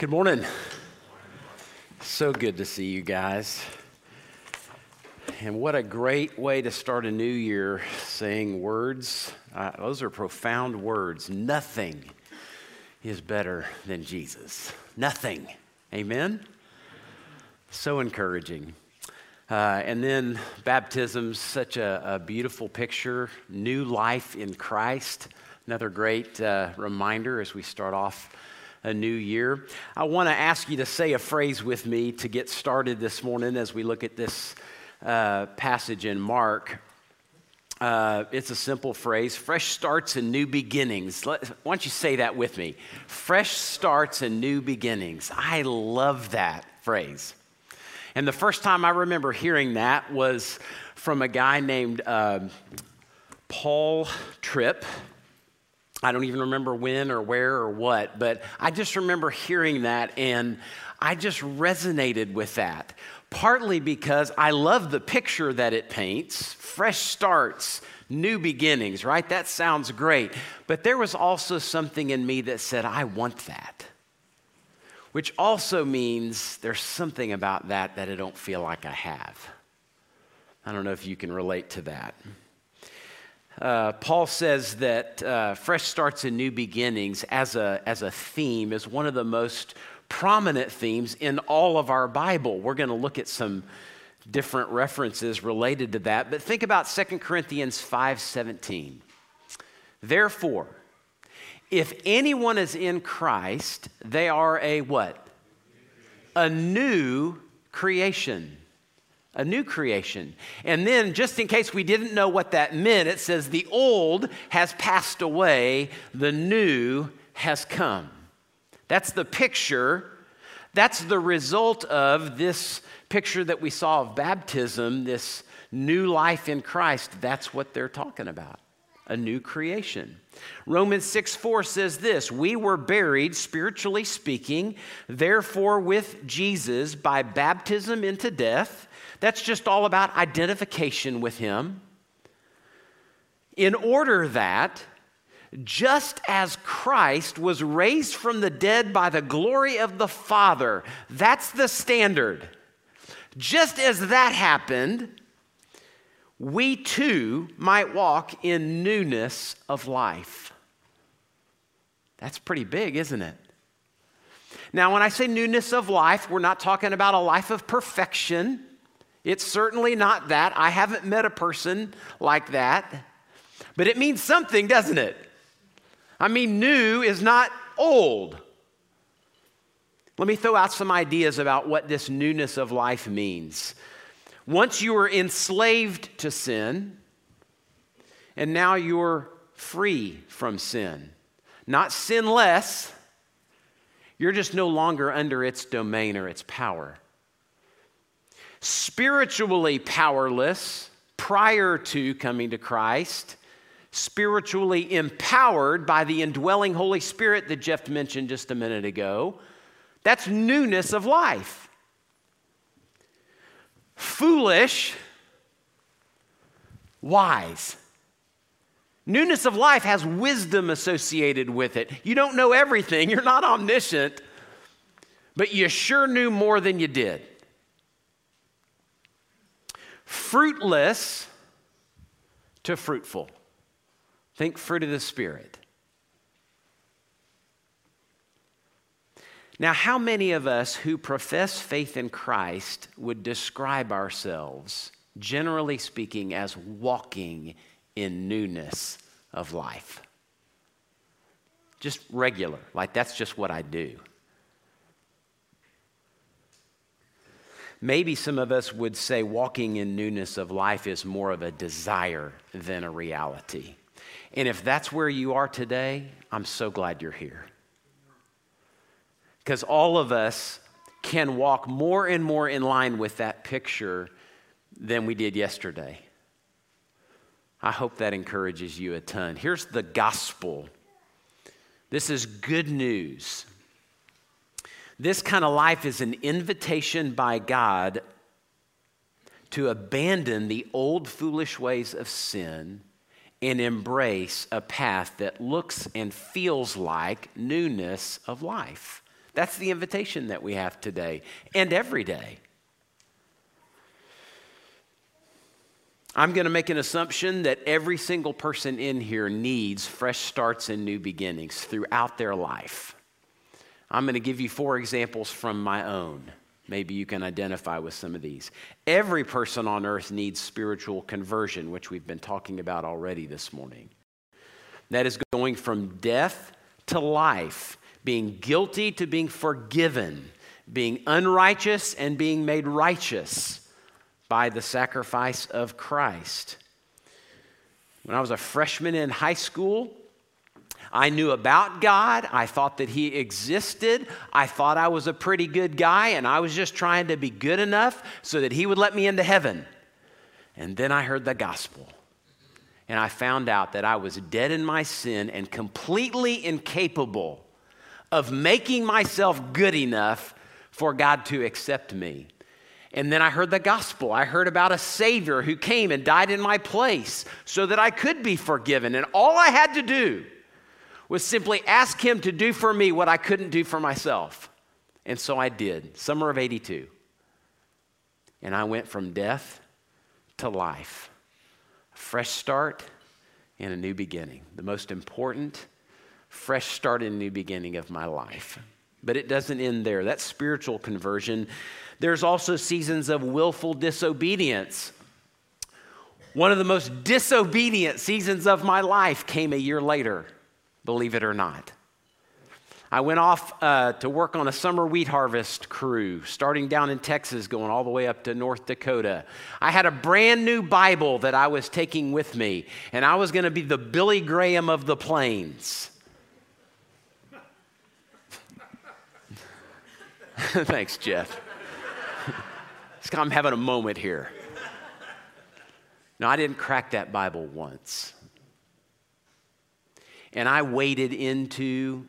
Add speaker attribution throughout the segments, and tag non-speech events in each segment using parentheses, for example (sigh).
Speaker 1: Good morning. So good to see you guys. And what a great way to start a new year saying words. Uh, those are profound words. Nothing is better than Jesus. Nothing. Amen? So encouraging. Uh, and then baptism, such a, a, beautiful picture. New life in Christ. Another great uh, reminder as we start off a new year. I want to ask you to say a phrase with me to get started this morning as we look at this uh, passage in Mark. Uh, it's a simple phrase fresh starts and new beginnings. Let, why don't you say that with me? Fresh starts and new beginnings. I love that phrase. And the first time I remember hearing that was from a guy named uh, Paul Tripp. I don't even remember when or where or what, but I just remember hearing that and I just resonated with that. Partly because I love the picture that it paints fresh starts, new beginnings, right? That sounds great. But there was also something in me that said, I want that. Which also means there's something about that that I don't feel like I have. I don't know if you can relate to that. Uh, Paul says that uh, fresh starts and new beginnings as a, as a theme is one of the most prominent themes in all of our Bible. We're going to look at some different references related to that, but think about 2 Corinthians 5:17. Therefore, if anyone is in Christ, they are a what? A new creation a new creation. And then, just in case we didn't know what that meant, it says, The old has passed away, the new has come. That's the picture. That's the result of this picture that we saw of baptism, this new life in Christ. That's what they're talking about a new creation. Romans 6 4 says this We were buried, spiritually speaking, therefore, with Jesus by baptism into death that's just all about identification with Him. In order that, just as Christ was raised from the dead by the glory of the Father, that's the standard. Just as that happened, we too might walk in newness of life. That's pretty big, isn't it? Now, when I say newness of life, we're not talking about a life of perfection. It's certainly not that. I haven't met a person like that. But it means something, doesn't it? I mean, new is not old. Let me throw out some ideas about what this newness of life means. Once you were enslaved to sin, and now you're free from sin. Not sinless, you're just no longer under its domain or its power spiritually powerless prior to coming to Christ, spiritually empowered by the indwelling Holy Spirit that Jeff mentioned just a minute ago. That's newness of life. Foolish, wise. Newness of life has wisdom associated with it. You don't know everything, you're not omniscient, but you sure knew more than you did fruitless to fruitful. Think fruit of the Spirit. Now, how many of us who profess faith in Christ would describe ourselves, generally speaking, as walking in newness of life? Just regular, like that's just what I do. Maybe some of us would say walking in newness of life is more of a desire than a reality. And if that's where you are today, I'm so glad you're here. Because all of us can walk more and more in line with that picture than we did yesterday. I hope that encourages you a ton. Here's the gospel this is good news this kind of life is an invitation by God to abandon the old foolish ways of sin and embrace a path that looks and feels like newness of life. That's the invitation that we have today and every day. I'm going to make an assumption that every single person in here needs fresh starts and new beginnings throughout their life. I'm going to give you four examples from my own. Maybe you can identify with some of these. Every person on earth needs spiritual conversion, which we've been talking about already this morning. That is going from death to life, being guilty to being forgiven, being unrighteous and being made righteous by the sacrifice of Christ. When I was a freshman in high school, I knew about God. I thought that He existed. I thought I was a pretty good guy, and I was just trying to be good enough so that He would let me into heaven. And then I heard the gospel. And I found out that I was dead in my sin and completely incapable of making myself good enough for God to accept me. And then I heard the gospel. I heard about a Savior who came and died in my place so that I could be forgiven. And all I had to do was simply ask Him to do for me what I couldn't do for myself. And so I did, summer of 82. And I went from death to life. A fresh start and a new beginning. The most important fresh start and new beginning of my life. But it doesn't end there. That spiritual conversion there's also seasons of willful disobedience. One of the most disobedient seasons of my life came a year later, believe it or not. I went off uh, to work on a summer wheat harvest crew, starting down in Texas, going all the way up to North Dakota. I had a brand new Bible that I was taking with me, and I was going to be the Billy Graham of the plains. (laughs) Thanks, Jeff. (laughs) I'm having a moment here. No, I didn't crack that Bible once. And I waded into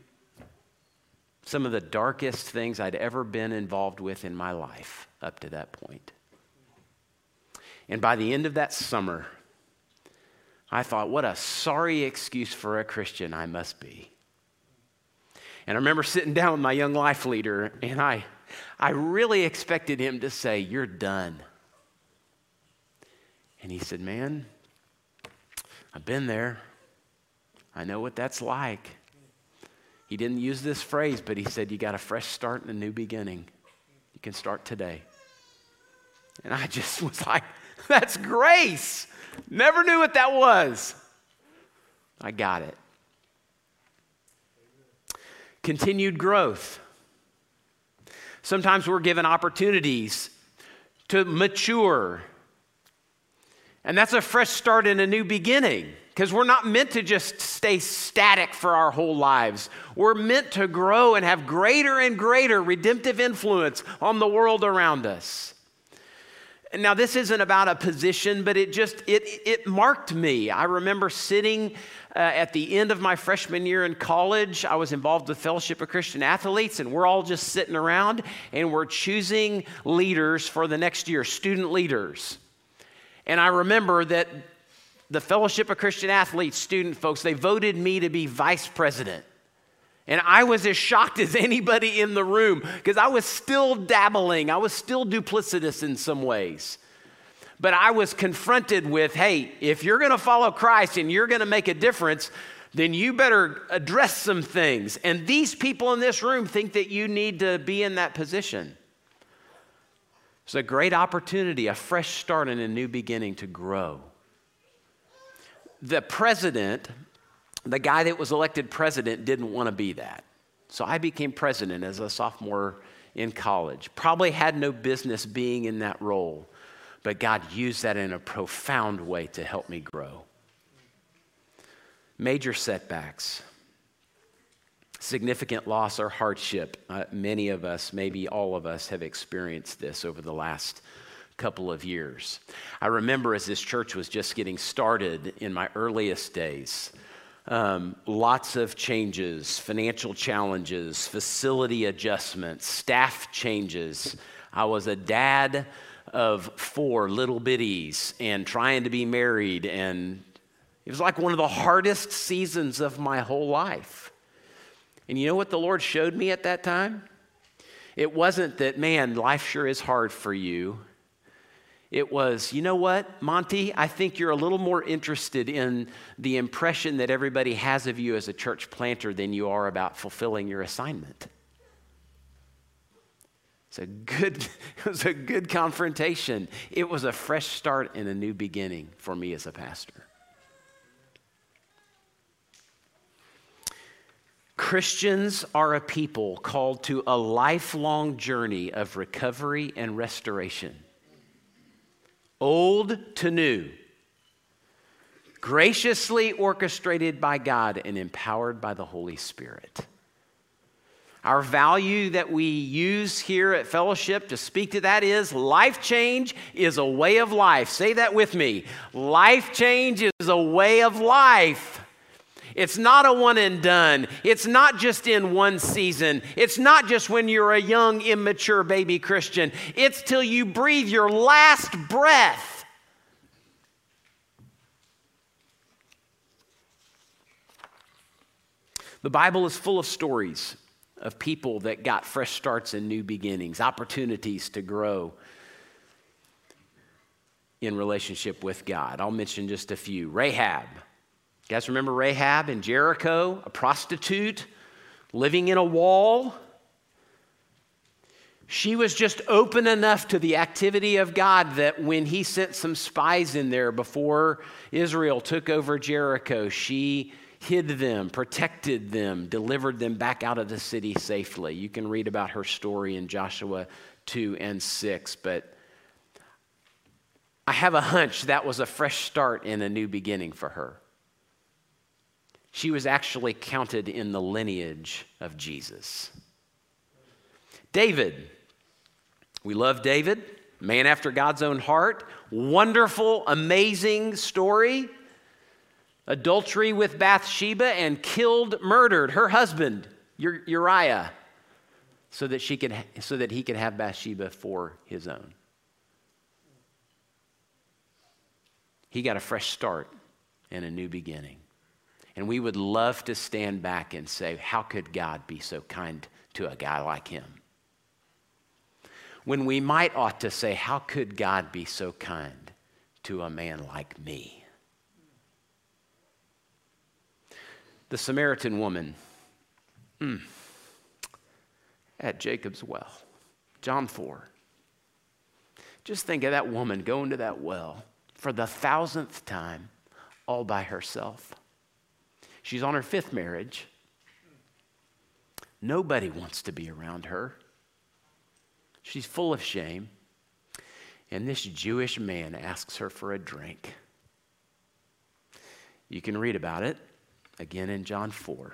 Speaker 1: some of the darkest things I'd ever been involved with in my life up to that point. And by the end of that summer, I thought, what a sorry excuse for a Christian I must be. And I remember sitting down with my young life leader, and I I really expected him to say, You're done. And he said, Man, I've been there. I know what that's like. He didn't use this phrase, but he said, You got a fresh start and a new beginning. You can start today. And I just (laughs) was like, That's grace. Never knew what that was. I got it. Continued growth. Sometimes we're given opportunities to mature. And that's a fresh start and a new beginning because we're not meant to just stay static for our whole lives. We're meant to grow and have greater and greater redemptive influence on the world around us. Now this isn't about a position, but it just it it marked me. I remember sitting uh, at the end of my freshman year in college, I was involved with Fellowship of Christian Athletes, and we're all just sitting around and we're choosing leaders for the next year, student leaders. And I remember that the Fellowship of Christian Athletes student folks, they voted me to be vice president. And I was as shocked as (laughs) anybody in the room because I was still dabbling, I was still duplicitous in some ways. But I was confronted with hey, if you're going to follow Christ and you're going to make a difference, then you better address some things. And these people in this room think that you need to be in that position. It's a great opportunity, a fresh start, and a new beginning to grow. The president, the guy that was elected president, didn't want to be that. So I became president as a sophomore in college. Probably had no business being in that role but God used that in a profound way to help me grow. Major setbacks, significant loss or hardship. Uh, many of us, maybe all of us, have experienced this over the last couple of years. I remember as this church was just getting started in my earliest days. Um, lots of changes, financial challenges, facility adjustments, staff changes. I was a dad of four little bitties and trying to be married. And it was like one of the hardest seasons of my whole life. And you know what the Lord showed me at that time? It wasn't that, man, life sure is hard for you. It was, you know what, Monty, I think you're a little more interested in the impression that everybody has of you as a church planter than you are about fulfilling your assignment. It's a good, (laughs) it was a good confrontation. It was a fresh start and a new beginning for me as a pastor. Christians are a people called to a lifelong journey of recovery and restoration old to new, graciously orchestrated by God and empowered by the Holy Spirit. Our value that we use here at Fellowship to speak to that is life change is a way of life. Say that with me. Life change is a way of life. It's not a one and done. It's not just in one season. It's not just when you're a young, immature baby Christian. It's till you breathe your last breath. The Bible is full of stories of people that got fresh starts and new beginnings, opportunities to grow in relationship with God. I'll mention just a few. Rahab. You guys remember Rahab in Jericho, a prostitute living in a wall? She was just open enough to the activity of God that when he sent some spies in there before Israel took over Jericho, she hid them, protected them, delivered them back out of the city safely. You can read about her story in Joshua 2 and 6, but I have a hunch that was a fresh start and a new beginning for her she was actually counted in the lineage of Jesus. David. We love David, man after God's own heart. Wonderful, amazing story. Adultery with Bathsheba and killed, murdered her husband, Uriah, so that, she could, so that he could have Bathsheba for his own. He got a fresh start and a new beginning. And we would love to stand back and say, How could God be so kind to a guy like him? When we might ought to say, How could God be so kind to a man like me? The Samaritan woman mm, at Jacob's well, John 4. Just think of that woman going to that well for the thousandth time all by herself. She's on her fifth marriage. Nobody wants to be around her. She's full of shame. And this Jewish man asks her for a drink. You can read about it again in John 4.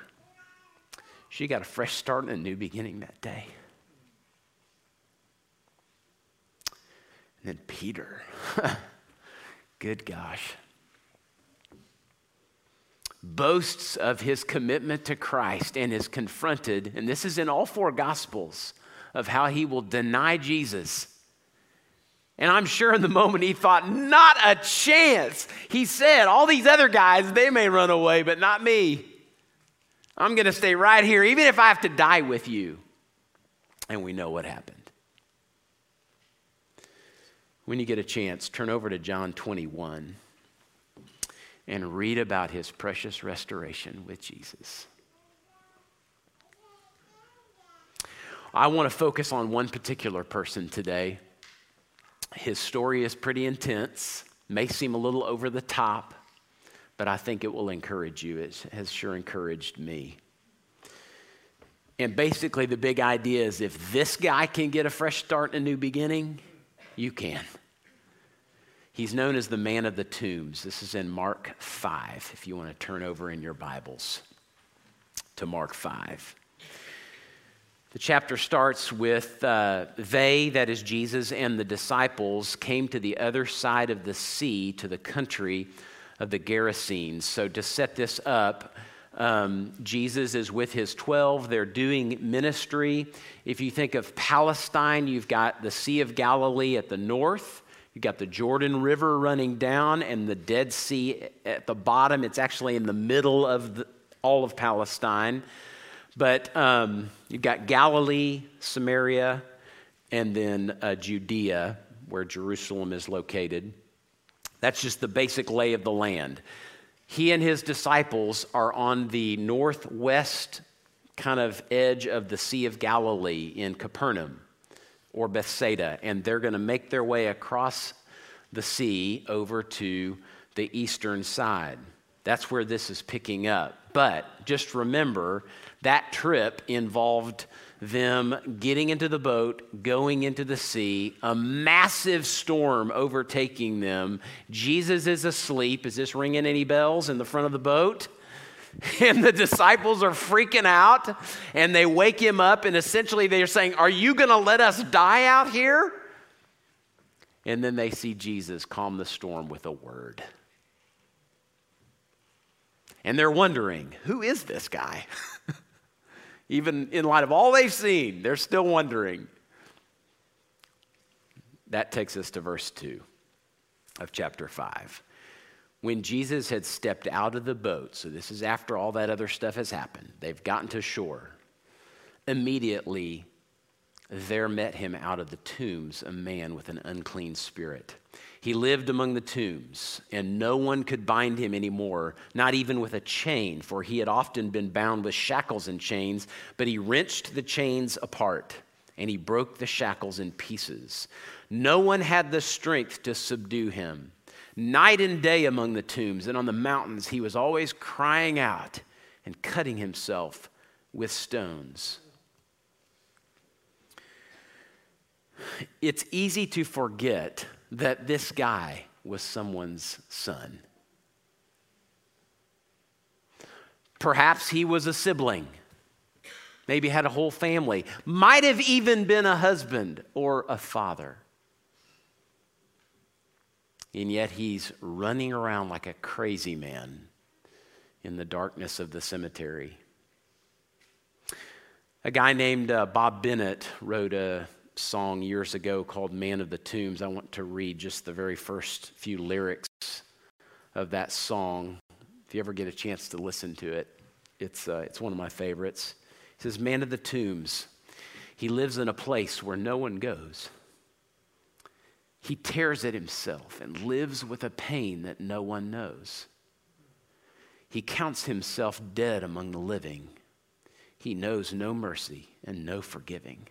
Speaker 1: She got a fresh start and a new beginning that day. And then Peter. (laughs) Good gosh boasts of his commitment to Christ and is confronted, and this is in all four Gospels, of how he will deny Jesus. And I'm sure in the moment he thought, not a chance. He said, all these other guys, they may run away, but not me. I'm going to stay right here, even if I have to die with you. And we know what happened. When you get a chance, turn over to John 21 and read about his precious restoration with Jesus. I want to focus on one particular person today. His story is pretty intense, may seem a little over the top, but I think it will encourage you. It has sure encouraged me. And basically, the big idea is if this guy can get a fresh start and a new beginning, you can. He's known as the man of the tombs. This is in Mark 5, if you want to turn over in your Bibles to Mark 5. The chapter starts with uh, they, that is Jesus, and the disciples came to the other side of the sea to the country of the Gerasenes. So, to set this up, um, Jesus is with his 12. They're doing ministry. If you think of Palestine, you've got the Sea of Galilee at the north. You've got the Jordan River running down and the Dead Sea at the bottom. It's actually in the middle of the, all of Palestine. But um, you've got Galilee, Samaria, and then uh, Judea, where Jerusalem is located. That's just the basic lay of the land. He and his disciples are on the northwest kind of edge of the Sea of Galilee in Capernaum or Bethsaida, and they're going to make their way across the sea over to the eastern side. That's where this is picking up. But just remember that trip involved them getting into the boat, going into the sea, a massive storm overtaking them. Jesus is asleep. Is this ringing any bells in the front of the boat? (laughs) And the disciples are freaking out and they wake him up, and essentially they're saying, Are you going to let us die out here? And then they see Jesus calm the storm with a word. And they're wondering, Who is this guy? (laughs) Even in light of all they've seen, they're still wondering. That takes us to verse 2 of chapter 5. When Jesus had stepped out of the boat, so this is after all that other stuff has happened, they've gotten to shore. Immediately, there met him out of the tombs a man with an unclean spirit he lived among the tombs, and no one could bind him anymore, not even with a chain, for he had often been bound with shackles and chains. But he wrenched the chains apart, and he broke the shackles in pieces. No one had the strength to subdue him. Night and day among the tombs and on the mountains, he was always crying out and cutting himself with stones. It's easy to forget that this guy was someone's son. Perhaps he was a sibling, maybe had a whole family, might have even been a husband or a father. And yet he's running around like a crazy man in the darkness of the cemetery. A guy named uh, Bob Bennett wrote a song years ago called Man of the Tombs. I want to read just the very first few lyrics of that song. If you ever get a chance to listen to it, it's, uh, it's one of my favorites. It says, Man of the Tombs, he lives in a place where no one goes. He tears at himself and lives with a pain that no one knows. He counts himself dead among the living. He knows no mercy and no forgiving.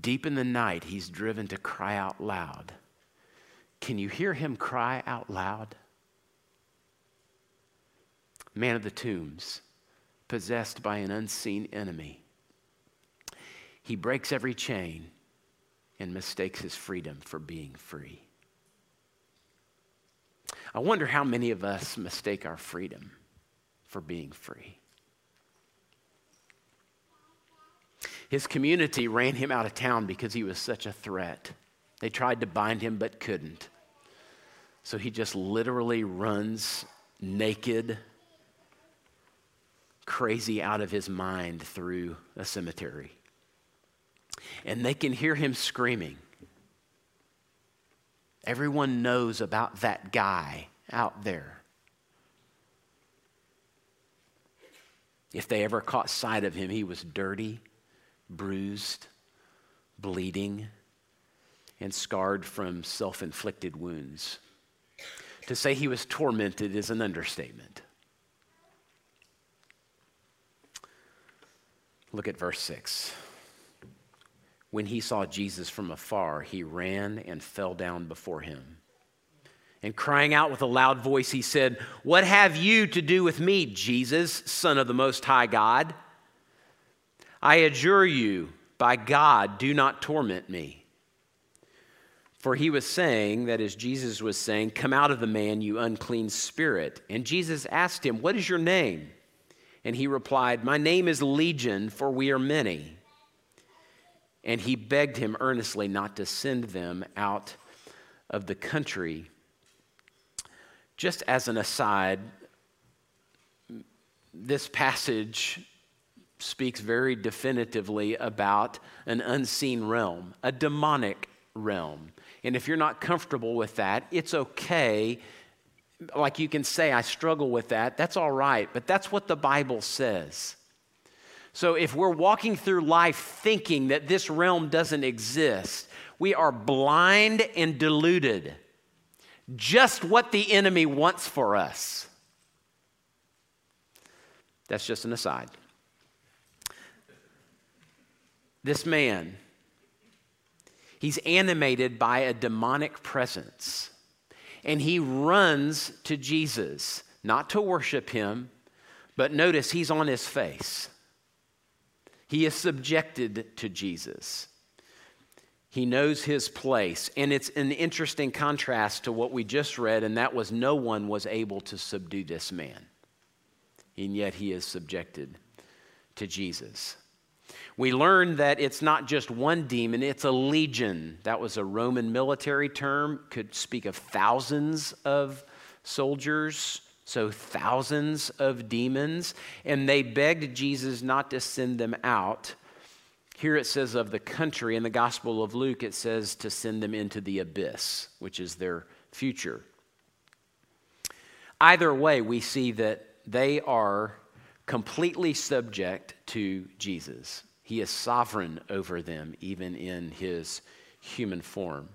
Speaker 1: Deep in the night, he's driven to cry out loud. Can you hear him cry out loud? Man of the tombs, possessed by an unseen enemy. He breaks every chain and mistakes his freedom for being free. I wonder how many of us mistake our freedom for being free. His community ran him out of town because he was such a threat. They tried to bind him but couldn't. So he just literally runs naked, crazy out of his mind through a cemetery. And they can hear him screaming. Everyone knows about that guy out there. If they ever caught sight of him, he was dirty bruised, bleeding, and scarred from self inflicted wounds. To say he was tormented is an understatement. Look at verse 6. When he saw Jesus from afar, he ran and fell down before him. And crying out with a loud voice, he said, What have you to do with me, Jesus, Son of the Most High God? I adjure you, by God, do not torment me. For he was saying, that as Jesus was saying, Come out of the man, you unclean spirit. And Jesus asked him, What is your name? And he replied, My name is Legion, for we are many. And he begged him earnestly not to send them out of the country. Just as an aside, this passage speaks very definitively about an unseen realm, a demonic realm. And if you're not comfortable with that, it's okay. Like you can say, I struggle with that. That's all right. But that's what the Bible says. So if we're walking through life thinking that this realm doesn't exist, we are blind and deluded. Just what the enemy wants for us. That's just an aside. This man, he's animated by a demonic presence, and he runs to Jesus, not to worship him, but notice he's on his face. He is subjected to Jesus. He knows his place. And it's an interesting contrast to what we just read, and that was no one was able to subdue this man. And yet he is subjected to Jesus. We learn that it's not just one demon, it's a legion. That was a Roman military term, could speak of thousands of soldiers, so thousands of demons. And they begged Jesus not to send them out. Here it says of the country, in the Gospel of Luke, it says to send them into the abyss, which is their future. Either way, we see that they are completely subject to Jesus. He is sovereign over them, even in his human form.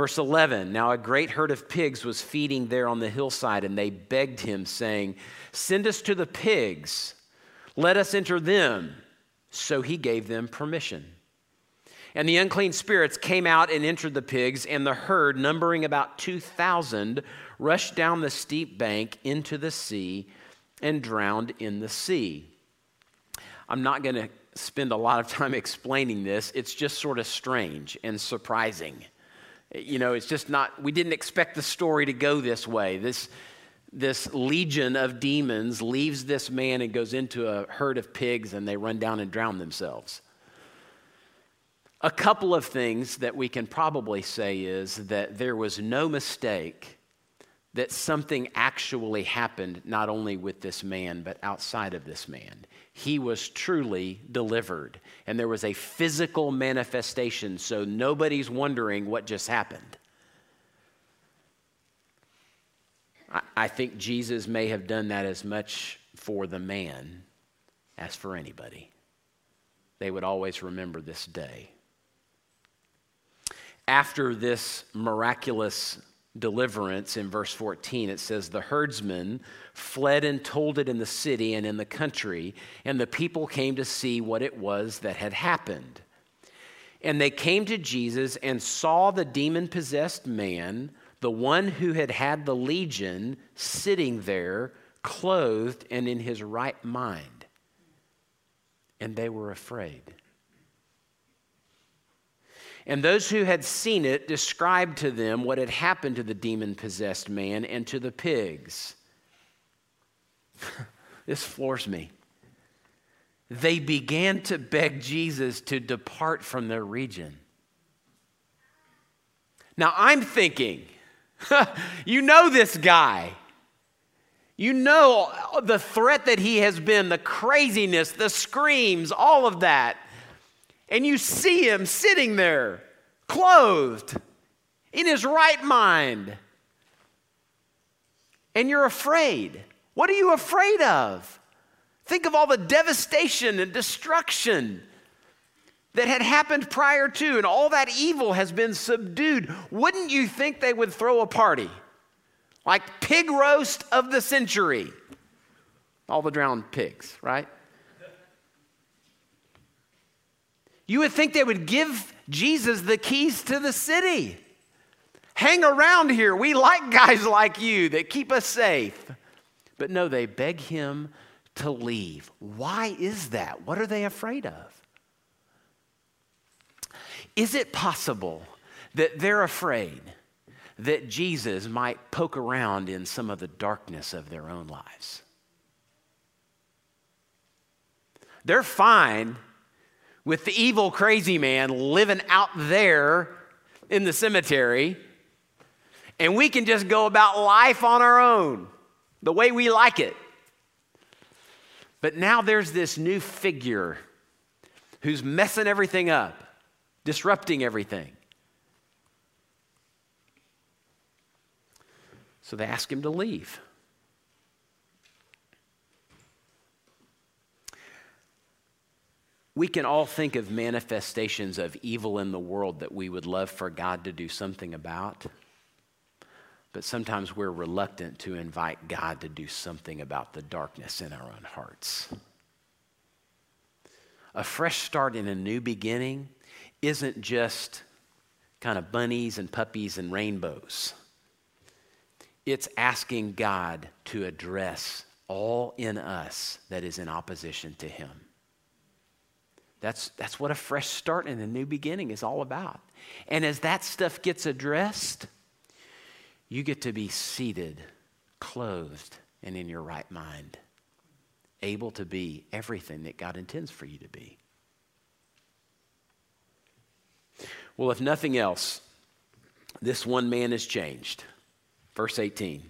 Speaker 1: Verse 11 Now a great herd of pigs was feeding there on the hillside, and they begged him, saying, Send us to the pigs, let us enter them. So he gave them permission. And the unclean spirits came out and entered the pigs, and the herd, numbering about 2,000, rushed down the steep bank into the sea and drowned in the sea. I'm not going to spend a lot of time (laughs) explaining this. It's just sort of strange and surprising. You know, it's just not, we didn't expect the story to go this way. This, this legion of demons leaves this man and goes into a herd of pigs and they run down and drown themselves. A couple of things that we can probably say is that there was no mistake that something actually happened not only with this man, but outside of this man. He was truly delivered, and there was a physical manifestation, so nobody's wondering what just happened. I, think Jesus may have done that as much for the man as for anybody. They would always remember this day. After this miraculous deliverance in verse 14. It says, The herdsmen fled and told it in the city and in the country, and the people came to see what it was that had happened. And they came to Jesus and saw the demon possessed man, the one who had had the legion, sitting there, clothed and in his right mind. And they were afraid. And those who had seen it described to them what had happened to the demon possessed man and to the pigs. (laughs) this floors me. They began to beg Jesus to depart from their region. Now I'm thinking, (laughs) you know this guy. You know the threat that he has been, the craziness, the screams, all of that and you see him sitting there, clothed, in his right mind, and you're afraid. What are you afraid of? Think of all the devastation and destruction that had happened prior to, and all that evil has been subdued. Wouldn't you think they would throw a party? Like pig roast of the century. All the drowned pigs, right? You would think they would give Jesus the keys to the city. Hang around here. We like guys like you that keep us safe. But no, they beg him to leave. Why is that? What are they afraid of? Is it possible that they're afraid that Jesus might poke around in some of the darkness of their own lives? They're fine with the evil, crazy man living out there in the cemetery, and we can just go about life on our own, the way we like it. But now there's this new figure who's messing everything up, disrupting everything. So they ask him to leave. We can all think of manifestations of evil in the world that we would love for God to do something about. But sometimes we're reluctant to invite God to do something about the darkness in our own hearts. A fresh start in a new beginning isn't just kind of bunnies and puppies and rainbows. It's asking God to address all in us that is in opposition to Him. That's, that's what a fresh start and a new beginning is all about. And as that stuff gets addressed, you get to be seated, clothed, and in your right mind, able to be everything that God intends for you to be. Well, if nothing else, this one man is changed. Verse 18.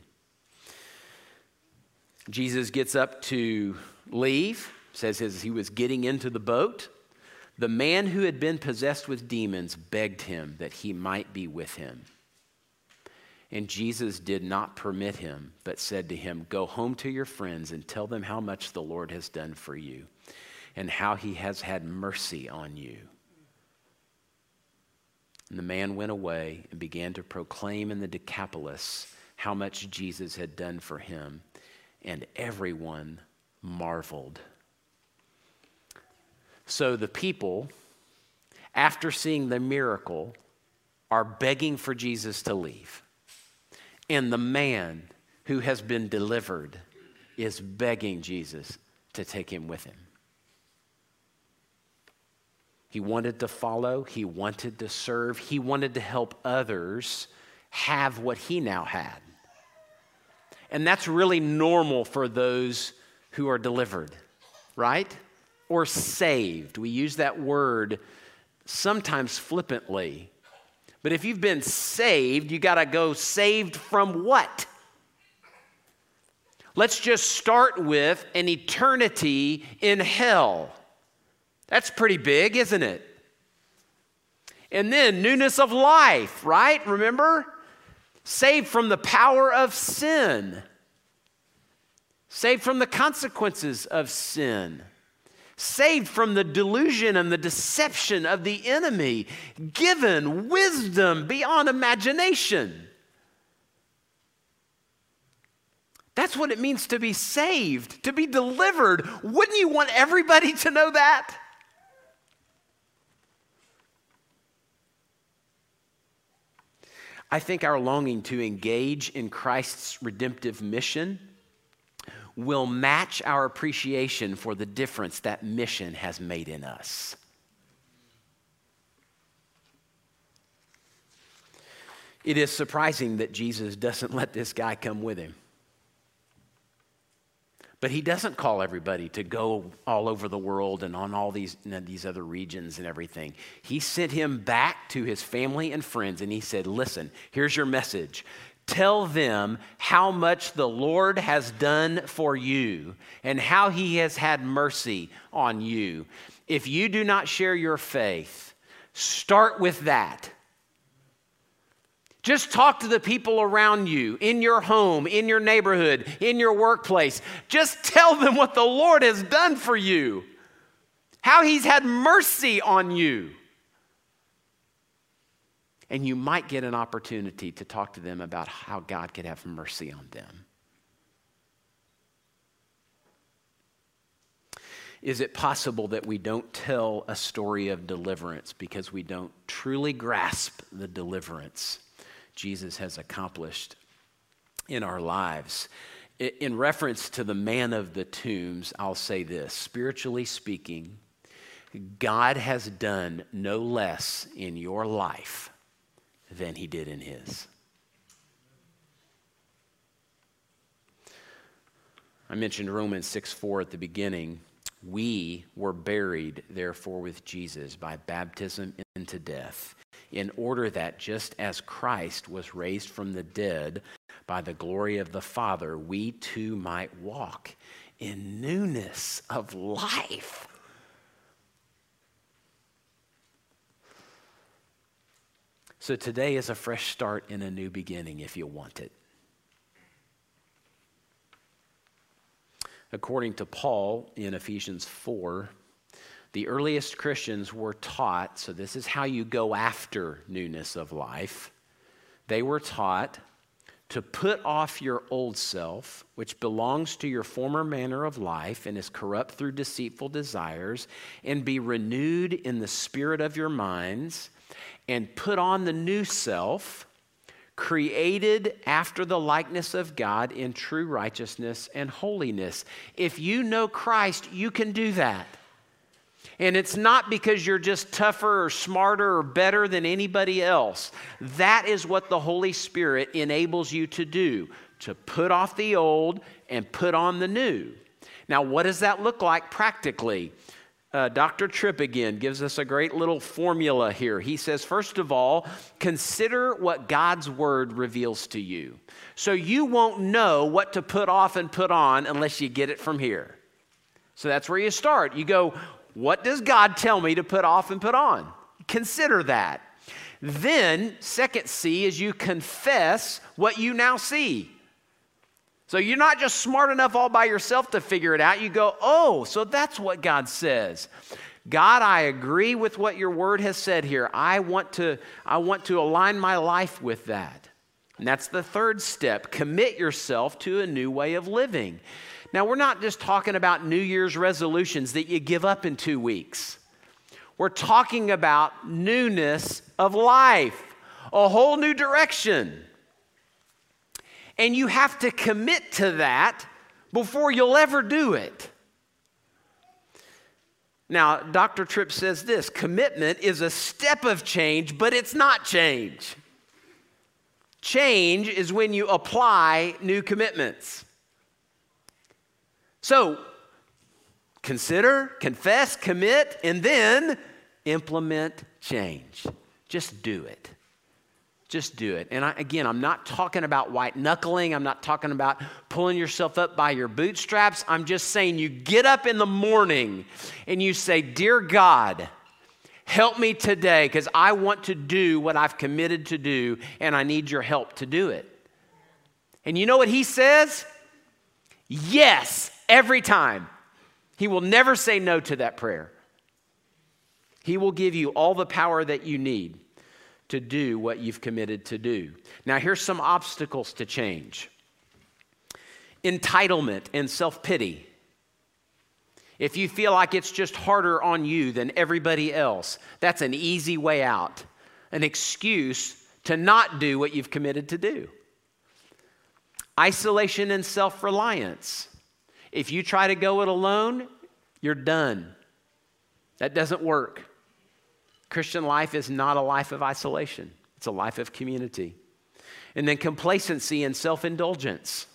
Speaker 1: Jesus gets up to leave, says as he was getting into the boat, the man who had been possessed with demons begged him that he might be with him. And Jesus did not permit him, but said to him, Go home to your friends and tell them how much the Lord has done for you and how he has had mercy on you. And the man went away and began to proclaim in the Decapolis how much Jesus had done for him, and everyone marveled. So the people, after seeing the miracle, are begging for Jesus to leave. And the man who has been delivered is begging Jesus to take him with him. He wanted to follow, he wanted to serve, he wanted to help others have what he now had. And that's really normal for those who are delivered, right? Or saved. We use that word sometimes flippantly but if you've been saved, you got to go saved from what? Let's just start with an eternity in hell. That's pretty big, isn't it? And then newness of life, right? Remember? Saved from the power of sin, saved from the consequences of sin saved from the delusion and the deception of the enemy, given wisdom beyond imagination. That's what it means to be saved, to be delivered. Wouldn't you want everybody (laughs) to know that? I think our longing to engage in Christ's redemptive mission will match our appreciation for the difference that mission has made in us. It is surprising that Jesus doesn't (laughs) let this guy come with him. But he doesn't call everybody to go all over the world and on all these, you know, these other regions and everything. He sent him back to his family and friends and he said, Listen, here's your message. Tell them how much the Lord has done for you and how he has had mercy on you. If you do not share your faith, start with that. Just talk to the people around you, in your home, in your neighborhood, in your workplace. Just tell them what the Lord has done for you, how He's had mercy on you and you might get an opportunity to talk to them about how God could have mercy on them. Is it possible that we don't tell a story of deliverance because we don't truly grasp the deliverance Jesus has accomplished in our lives? In reference to the man of the tombs, I'll say this spiritually speaking, God has done no less in your life than he did in his. I mentioned Romans 6 4 at the beginning. We were buried, therefore, with Jesus by baptism into death, in order that just as Christ was raised from the dead by the glory of the Father, we too might walk in newness of life. So today is a fresh start in a new beginning if you want it. According to Paul in Ephesians 4, the earliest Christians were taught, so this is how you go after newness of life. They were taught to put off your old self, which belongs to your former manner of life and is corrupt through deceitful desires, and be renewed in the spirit of your minds, and put on the new self, created after the likeness of God in true righteousness and holiness. If you know Christ, you can do that. And it's not because you're just tougher or smarter or better than anybody else. That is what the Holy Spirit enables you to do to put off the old and put on the new. Now, what does that look like practically? Uh, Dr. Tripp again gives us a great little formula here. He says, first of all, consider what God's word reveals to you. So you won't know what to put off and put on unless you get it from here. So that's where you start. You go, what does God tell me to put off and put on? Consider that. Then, second C is you confess what you now see. So you're not just smart enough all by yourself to figure it out. You go, oh, so that's what God says. God, I agree with what your word has said here. I want to, I want to align my life with that. And that's the third step. Commit yourself to a new way of living. Now, we're not just talking about New Year's resolutions that you give up in two weeks. We're talking about newness of life, a whole new direction. And you have to commit to that before you'll ever do it. Now, Dr. Tripp says this commitment is a step of change, but it's not change. Change is when you apply new commitments. So, consider, confess, commit, and then implement change. Just do it. Just do it. And I, again, I'm not talking about white knuckling. I'm not talking about pulling yourself up by your bootstraps. I'm just saying you get up in the morning and you say, Dear God, help me today because I want to do what I've committed to do and I need your help to do it. And you know what He says? Yes, every time. He will never say no to that prayer. He will give you all the power that you need to do what you've committed to do. Now, here's some obstacles to change entitlement and self pity. If you feel like it's just harder on you than everybody else, that's an easy way out, an excuse to not do what you've committed to do. Isolation and self reliance. If you try to go it alone, you're done. That doesn't work. Christian life is not a life of isolation, it's a life of community. And then complacency and self indulgence.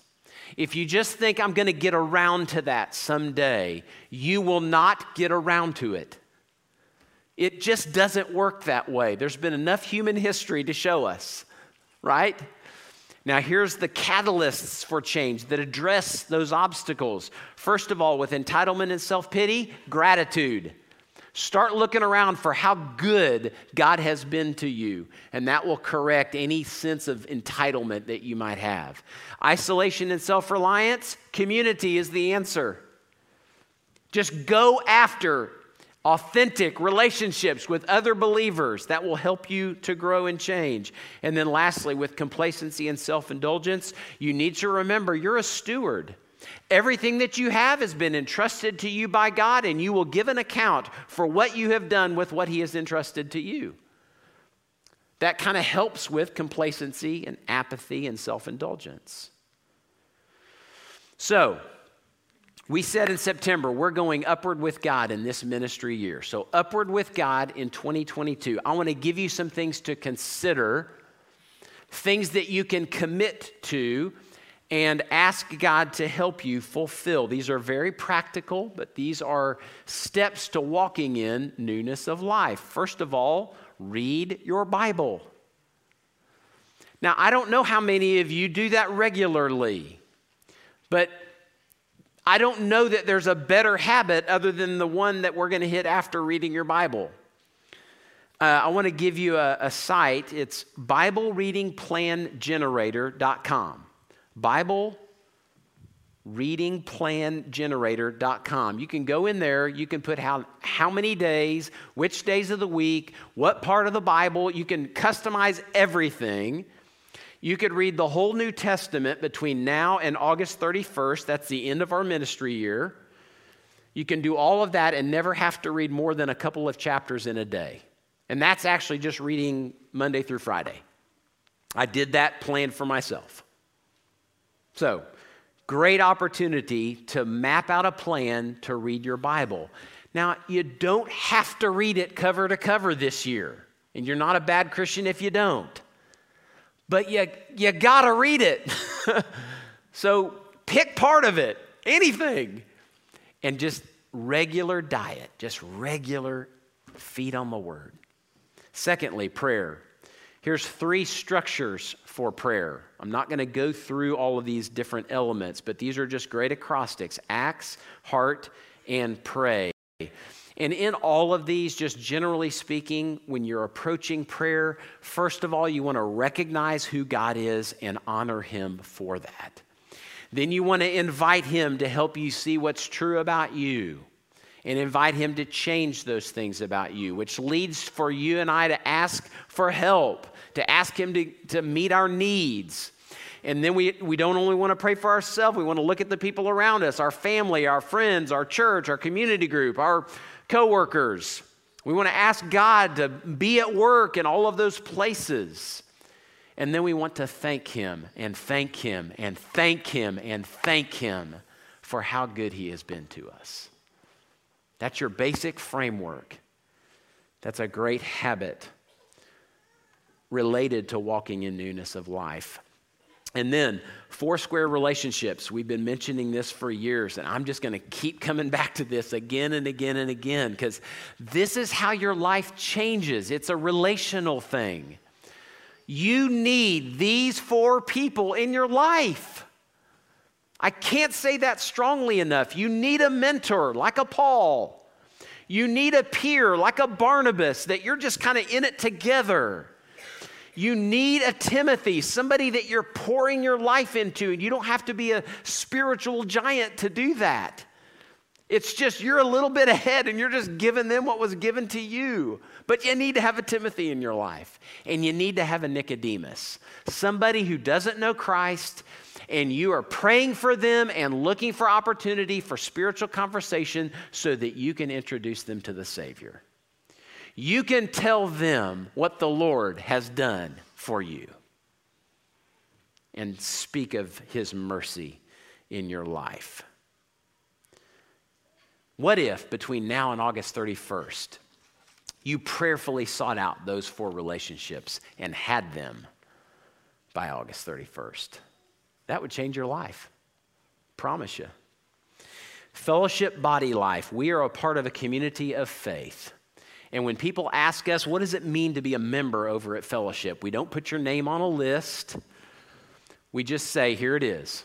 Speaker 1: If you just think I'm going to get around to that someday, you will not get around to it. It just doesn't work that way. There's been enough human history to show us, right? Now, here's the catalysts for change that address those obstacles. First of all, with entitlement and self pity, gratitude. Start looking around for how good God has been to you, and that will correct any sense of entitlement that you might have. Isolation and self reliance, community is the answer. Just go after authentic relationships with other believers that will help you to grow and change. And then, lastly, with complacency and self indulgence, you need to remember you're a steward. Everything that you have has been entrusted to you by God, and you will give an account for what you have done with what He has entrusted to you. That kind of helps with complacency and apathy and self indulgence. So, we said in September, we're going upward with God in this ministry year. So, upward with God in 2022. I want to give you some things to consider, things that you can commit to, and ask God to help you fulfill. These are very practical, but these are steps to walking in newness of life. First of all, read your Bible. Now, I don't know how many of you do that regularly, but I don't know that there's a better habit other than the one that we're going to hit after reading your Bible. Uh, I want to give you a, a site. It's BibleReadingPlanGenerator.com. Bible readingplangenerator.com. You can go in there, you can put how, how many days, which days of the week, what part of the Bible, you can customize everything. You could read the whole New Testament between now and August 31st. That's the end of our ministry year. You can do all of that and never have to read more than a couple of chapters in a day. And that's actually just reading Monday through Friday. I did that plan for myself. So, great opportunity to map out a plan to read your Bible. Now, you don't have to read it cover to cover this year, and you're not a bad Christian if you don't. But you, you gotta read it. (laughs) so pick part of it, anything, and just regular diet, just regular feed on the word. Secondly, prayer. Here's three structures for prayer. I'm not going to go through all of these different elements, but these are just great acrostics acts, heart, and pray. And in all of these, just generally speaking, when you're approaching prayer, first of all, you want to recognize who God is and honor Him for that. Then you want to invite Him to help you see what's true about you and invite Him to change those things about you, which leads for you and I to ask for help to ask Him to, to meet our needs. And then we, we don't only want to pray for ourselves, we want to look at the people around us our family, our friends, our church, our community group, our coworkers. We want to ask God to be at work in all of those places. And then we want to thank Him and thank Him and thank Him and thank Him for how good He has been to us. That's your basic framework. That's a great habit related to walking in newness of life. And then, four square relationships. We've been mentioning this for years, and I'm just going to keep coming back to this again and again and again because this is how your life changes. It's a relational thing. You need these four people in your life. I can't say that strongly enough. You need a mentor like a Paul. You need a peer like a Barnabas that you're just kind of in it together. You need a Timothy, somebody that you're pouring your life into, and you don't have to be a spiritual giant to do that. It's just you're a little bit ahead and you're just giving them what was given to you. But you need to have a Timothy in your life, and you need to have a Nicodemus, somebody who doesn't know Christ, and you are praying for them and looking for opportunity for spiritual conversation so that you can introduce them to the Savior you can tell them what the Lord has done for you and speak of his mercy in your life. What if between now and August 31st, you prayerfully sought out those four relationships and had them by August 31st? That would change your life. Promise you. Fellowship Body Life, we are a part of a community of faith. And when people ask us, what does it mean to be a member over at Fellowship? We don't put your name on a list. We just say, here it is.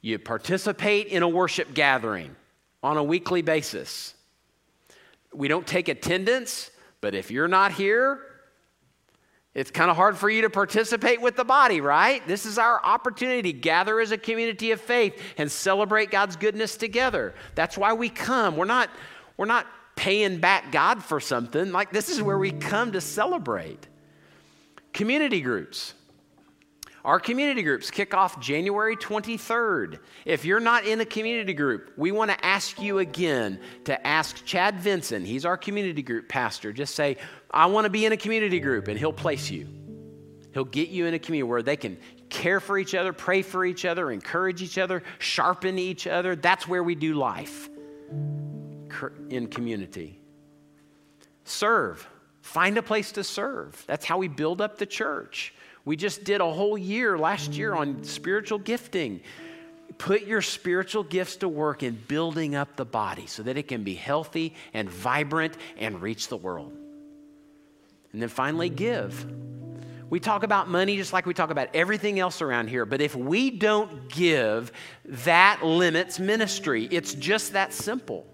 Speaker 1: You participate in a worship gathering on a weekly basis. We don't take attendance, but if you're not here, it's kind of hard for you to participate with the body, right? This is our opportunity to gather as a community of faith and celebrate God's goodness together. That's why we come. We're not, we're not paying back God for something. Like, this is where we come to celebrate. Community groups. Our community groups kick off January 23rd. If you're not in a community group, we want to ask you again to ask Chad Vinson. He's our community group pastor. Just say, I want to be in a community group, and he'll place you. He'll get you in a community where they can care for each other, pray for each other, encourage each other, sharpen each other. That's where we do life in community. Serve. Find a place to serve. That's how we build up the church. We just did a whole year last year on spiritual gifting. Put your spiritual gifts to work in building up the body so that it can be healthy and vibrant and reach the world. And then finally, give. We talk about money just like we talk about everything else around here, but if we don't give, that limits ministry. It's just that simple.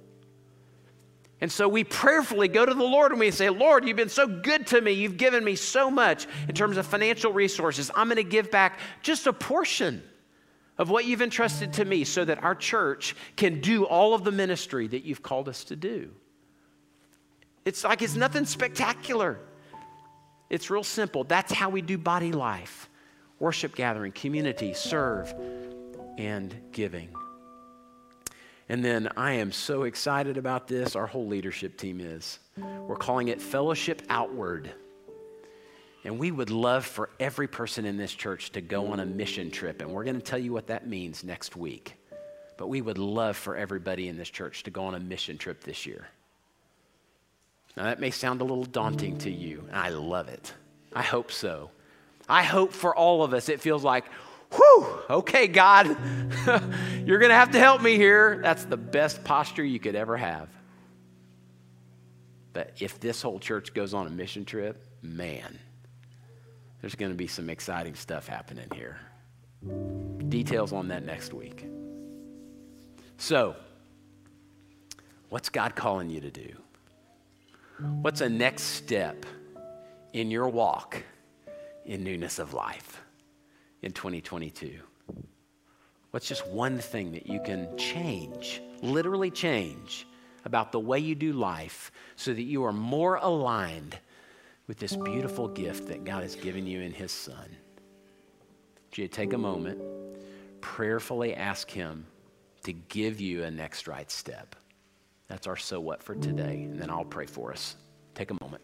Speaker 1: And so we prayerfully go to the Lord and we say, Lord, you've been so good to me. You've given me so much in terms of financial resources. I'm going to give back just a portion of what you've entrusted to me so that our church can do all of the ministry that you've called us to do. It's like it's nothing spectacular. It's real simple. That's how we do body life worship gathering, community, serve, and giving. And then I am so excited about this. Our whole leadership team is. We're calling it Fellowship Outward. And we would love for every person in this church to go on a mission trip. And we're going to tell you what that means next week. But we would love for everybody in this church to go on a mission trip this year. Now, that may sound a little daunting to you, and I love it. I hope so. I hope for all of us it feels like, whew, okay, God, (laughs) you're going to have to help me here. That's the best posture you could ever have. But if this whole church goes on a mission trip, man, there's going to be some exciting stuff happening here. Details on that next week. So, what's God calling you to do? What's a next step in your walk in newness of life in 2022? What's just one thing that you can change, literally change, about the way you do life so that you are more aligned with this beautiful gift that God has given you in His Son. Would you take a moment, prayerfully ask Him to give you a next right step? That's our so what for today, and then I'll pray for us. Take a moment.